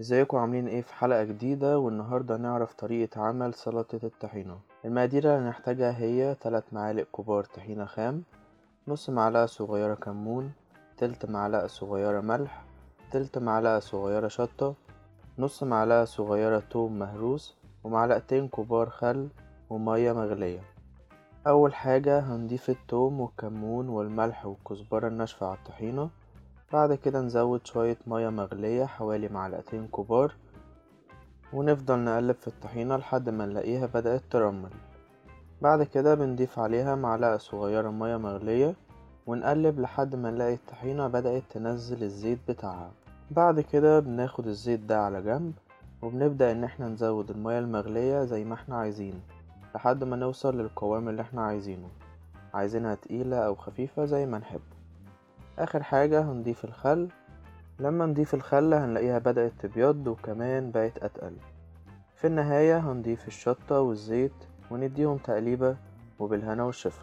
ازيكم؟ عاملين إيه في حلقة جديدة؟ والنهاردة نعرف طريقة عمل سلطة الطحينة. المقادير اللي هنحتاجها هي 3 معالق كبار طحينة خام نص معلقة صغيرة كمون تلت معلقة صغيرة ملح تلت معلقة صغيرة شطة نص معلقة صغيرة توم مهروس ومعلقتين كبار خل ومية مغلية. أول حاجة هنضيف التوم والكمون والملح والكزبرة الناشفة على الطحينة. بعد كده نزود شوية مية مغلية حوالي معلقتين كبار ونفضل نقلب في الطحينة لحد ما نلاقيها بدأت ترمل. بعد كده بنضيف عليها معلقة صغيرة مية مغلية ونقلب لحد ما نلاقي الطحينة بدأت تنزل الزيت بتاعها. بعد كده بناخد الزيت ده على جنب وبنبدأ إن إحنا نزود المية المغلية زي ما إحنا عايزين لحد ما نوصل للقوام اللي إحنا عايزينه. عايزينها تقيلة أو خفيفة زي ما نحب. آخر حاجة هنضيف الخل. لما نضيف الخل هنلاقيها بدأت تبيض وكمان بقت أتقل. في النهاية هنضيف الشطة والزيت ونديهم تقليبة وبالهنا والشفا.